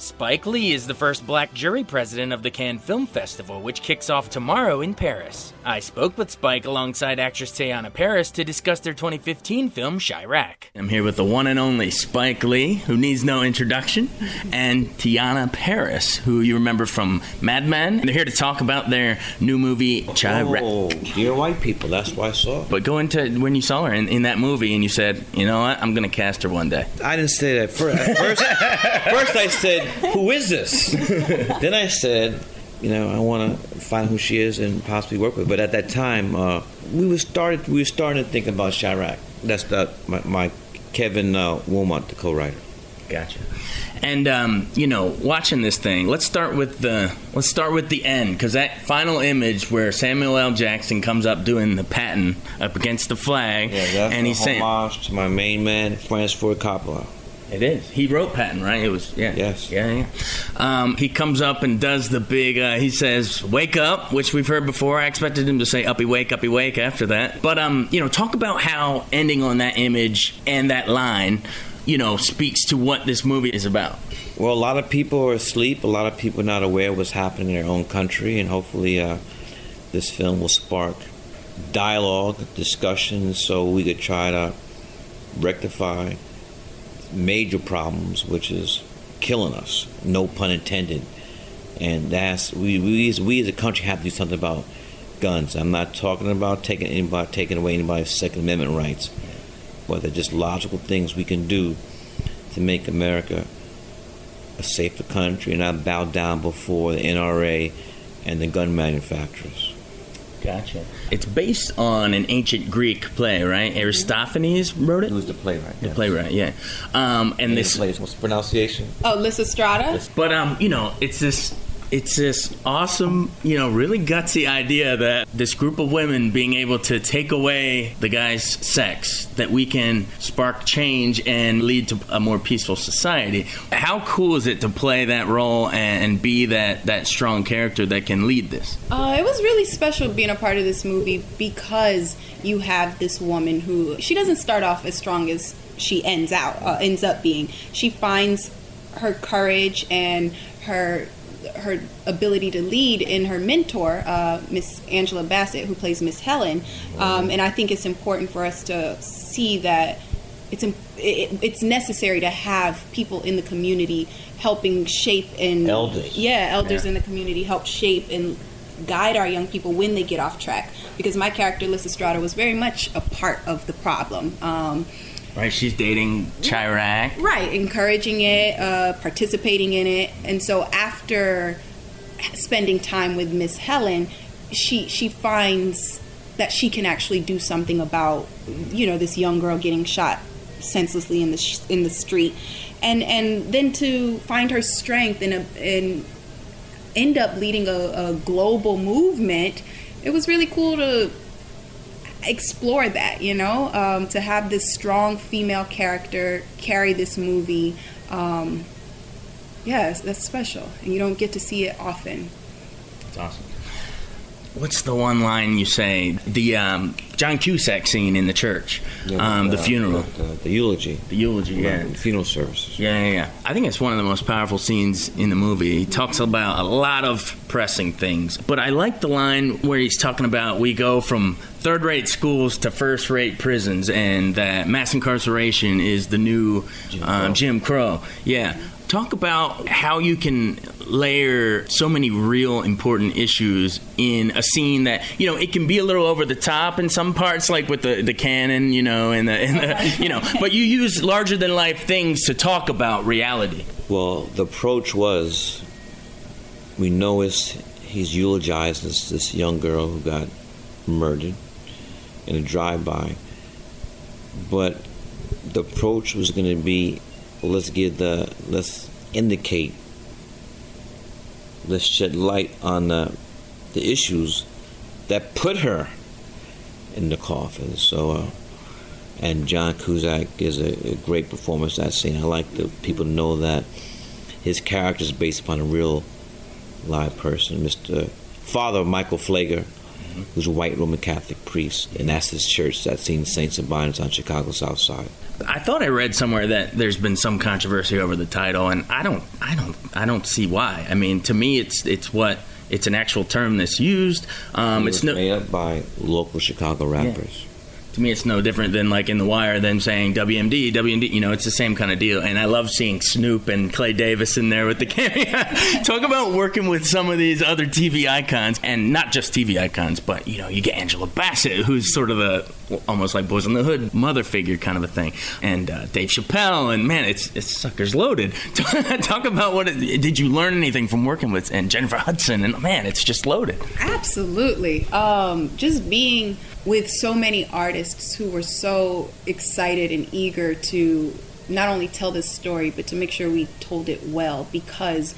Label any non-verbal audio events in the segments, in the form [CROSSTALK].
Spike Lee is the first black jury president of the Cannes Film Festival, which kicks off tomorrow in Paris. I spoke with Spike alongside actress Teyonah Parris to discuss their 2015 film Chi-Raq. I'm here with the one and only Spike Lee, who needs no introduction, and Teyonah Parris, who you remember from Mad Men. They're here to talk about their new movie Chi-Raq. Oh, dear white people. That's why I saw. But go into when you saw her in, in that movie and you said, you know what, I'm going to cast her one day. I didn't say that first. At first, [LAUGHS] first I said, "Who is this?" [LAUGHS] then I said, "You know, I want to find who she is and possibly work with." But at that time, uh, we were started. We were starting to think about Chi-Raq. That's the, my, my Kevin uh, Willmott, the co-writer. Gotcha. And um, you know, watching this thing, let's start with the let's start with the end because that final image where Samuel L. Jackson comes up doing the Patton up against the flag, Yeah, that's and he's saying homage to my main man, Francis Ford Coppola. It is. He wrote Patton, right? It was yeah, Yes. yeah, yeah. Um, he comes up and does the big. Uh, he says, "Wake up," which we've heard before. I expected him to say "Uppy wake, uppy wake" after that, but um, you know, talk about how ending on that image and that line. You know, speaks to what this movie is about. Well, a lot of people are asleep. A lot of people are not aware of what's happening in their own country, and hopefully, uh, this film will spark dialogue, discussion, so we could try to rectify major problems, which is killing us. No pun intended. And that's we we as, we as a country have to do something about guns. I'm not talking about taking anybody taking away anybody's Second Amendment rights, but they're just logical things we can do to make America a safer country and I bow down before the NRA and the gun manufacturers. Gotcha. It's based on an ancient Greek play, right? Aristophanes wrote it. Who's the playwright? The playwright, yeah. Um, and This this, place, what's the pronunciation? Oh, Lysistrata? but um, you know, it's this, it's this awesome, you know, really gutsy idea that this group of women being able to take away the guy's sex, that we can spark change and lead to a more peaceful society. How cool is it to play that role and, be that that strong character that can lead this? Uh, it was really special being a part of this movie because you have this woman who she doesn't start off as strong as she ends out uh, ends up being. She finds her courage and her her ability to lead in her mentor, uh, Miss Angela Bassett, who plays Miss Helen. Um, and I think it's important for us to see that it's it, it's necessary to have people in the community helping shape and Elders. yeah elders Yeah. in the community help shape and guide our young people when they get off track because my character Lysistrata was very much a part of the problem um, Right? She's dating Chi-Raq. right encouraging it uh, participating in it and so after spending time with miss helen she she finds that she can actually do something about you know this young girl getting shot senselessly in the sh- in the street and and then to find her strength and and end up leading a, a global movement it was really cool to explore that, you know, um, to have this strong female character carry this movie. Um, yeah, that's special, and you don't get to see it often. That's awesome. What's the one line you say? The um, John Cusack scene in the church, um, the Uh, funeral, The, the eulogy. the eulogy. Yeah. The funeral services. Yeah, yeah, yeah. I think it's one of the most powerful scenes in the movie. He talks about a lot of pressing things, but I like the line where he's talking about we go from third-rate schools to first-rate prisons, and that mass incarceration is the new. Um, Jim Crow. Yeah. Talk about how you can layer so many real important issues in a scene that you know it can be a little over the top in some parts, like with the the cannon, you know, and the, and the [LAUGHS] you know, but you use larger than life things to talk about reality. Well, the approach was we know it's, he's eulogized this, this young girl who got murdered in a drive-by, but the approach was going to be let's give the let's indicate let's shed light on the the issues that put her in the coffin. So, uh, and John Cusack is a, a, great performance that scene. I like the people to know that his character is based upon a real live person, Mr. Father Michael Pfleger, who's a white Roman Catholic priest, and that's his church that's seen Saints and Bonnets on Chicago South Side. I thought I read somewhere that there's been some controversy over the title, and I don't, I don't, I don't see why. I mean, to me, it's it's what it's an actual term that's used. Um, it it's no, made up by local Chicago rappers. Yeah to me, it's no different than like in The Wire than saying WMD, WMD. You know, it's the same kind of deal. And I love seeing Snoop and Clay Davis in there with the [LAUGHS] camera. Talk about working with some of these other TV icons, and not just TV icons, but you know, you get Angela Bassett, who's sort of a almost like Boyz n the Hood mother figure kind of a thing, and uh, Dave Chappelle, and man, it's it's suckers loaded. [LAUGHS] Talk about what it, did you learn anything from working with and Jennifer Hudson, and man, it's just loaded. Absolutely, um, just being with so many artists who were so excited and eager to not only tell this story, but to make sure we told it well because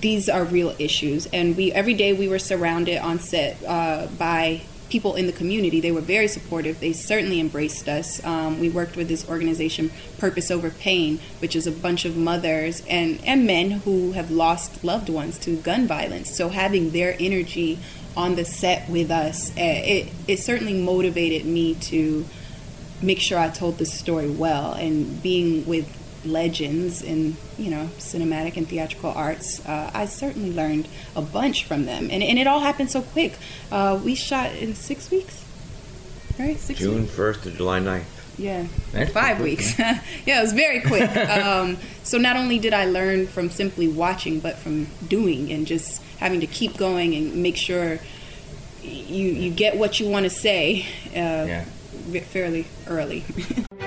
these are real issues. And we every day we were surrounded on set uh, by people in the community. They were very supportive. They certainly embraced us. Um, we worked with this organization, Purpose Over Pain, which is a bunch of mothers and, and men who have lost loved ones to gun violence. So having their energy on the set with us, eh, it, it certainly motivated me to make sure I told the story well. And being with legends in you know cinematic and theatrical arts, uh, I certainly learned a bunch from them. And, and it all happened so quick. Uh, we shot in six weeks, right? Six June first to July 9th. Yeah, That's five weeks. [LAUGHS] [LAUGHS] yeah, it was very quick. Um, so not only did I learn from simply watching, but from doing and just having to keep going and make sure you you get what you want to say uh, yeah. fairly early. [LAUGHS]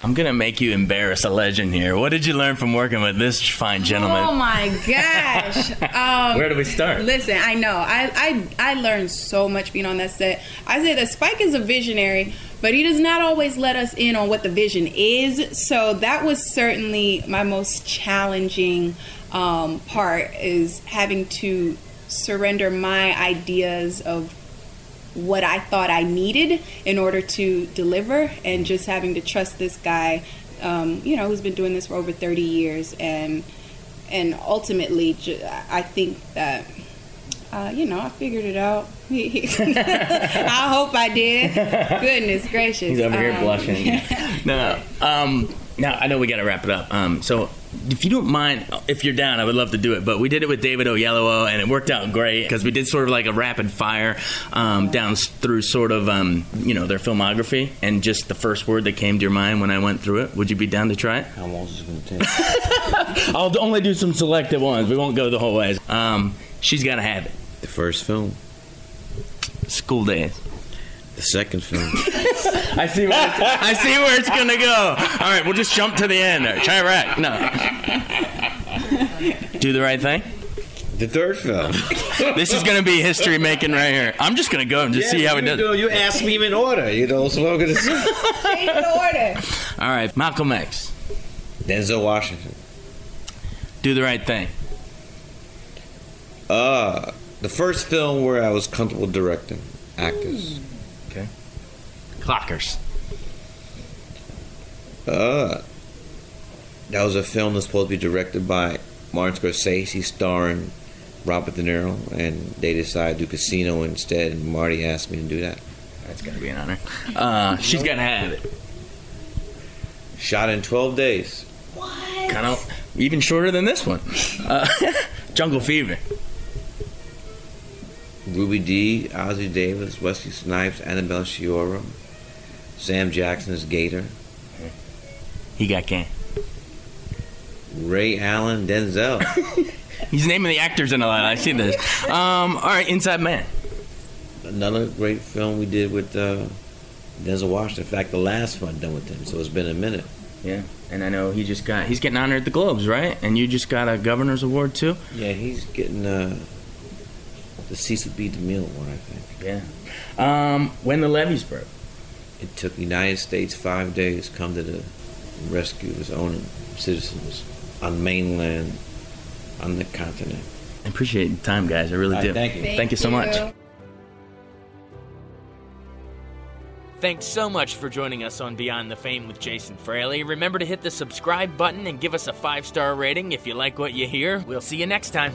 I'm gonna make you embarrass a legend here. What did you learn from working with this fine gentleman? Oh my gosh! [LAUGHS] Um, Where do we start? Listen, I know I, I I learned so much being on that set. I say that Spike is a visionary, but he does not always let us in on what the vision is. So that was certainly my most challenging um, part is having to surrender my ideas of what I thought I needed in order to deliver, and just having to trust this guy, um, you know, who's been doing this for over 30 years, and and ultimately, I think that uh, you know, I figured it out. [LAUGHS] I hope I did. [LAUGHS] Goodness gracious. He's over um, here blushing. [LAUGHS] no, no. Um, now I know we got to wrap it up. Um, so if you don't mind, if you're down, I would love to do it. But we did it with David Oyelowo, and it worked out great because we did sort of like a rapid fire um, down through sort of um, you know their filmography and just the first word that came to your mind when I went through it. Would you be down to try it? How long is it going to take? [LAUGHS] I'll only do some selective ones. We won't go the whole way. Um, she's got to have it. The first film. School Daze. The second film. [LAUGHS] I see where it's, I see where it's gonna go. All right, we'll just jump to the end. Chiraq. No. Do the right thing. The third film. [LAUGHS] this is going to be history making right here. I'm just going to go and just yeah, see how it does. Do. You asked me in order, you know, so I'm going to Change the order. All right, Malcolm X. Denzel Washington. Do the right thing. Uh, the first film where I was comfortable directing actors. Okay. Clockers. Uh, that was a film that's supposed to be directed by Martin Scorsese, starring Robert De Niro, and they decided to do Casino instead, and Marty asked me to do that. That's gotta be an honor. Uh, she's gonna have it. Shot in 12 days. What? Kind of even shorter than this one. Uh, [LAUGHS] Jungle Fever. Ruby Dee, Ossie Davis, Wesley Snipes, Annabella Sciorra, Sam Jackson as Gator, He got game. Ray Allen, Denzel. [LAUGHS] He's naming the actors in a lot. I see this. Um, all right, Inside Man. Another great film we did with uh, Denzel Washington. In fact, the last one done with him, so it's been a minute. Yeah, and I know he just got he's getting honored at the Globes, right? And you just got a governor's award too. Yeah, he's getting uh, the Cecil B. DeMille one, I think. Yeah. Um, when the levees broke. It took the United States five days to come to the rescue of his own citizens on mainland, on the continent. I appreciate the time, guys. I really All do. thank you. Thank you so much. Thanks so much for joining us on Beyond the Fame with Jason Fraley. Remember to hit the subscribe button and give us a five star rating if you like what you hear. We'll see you next time.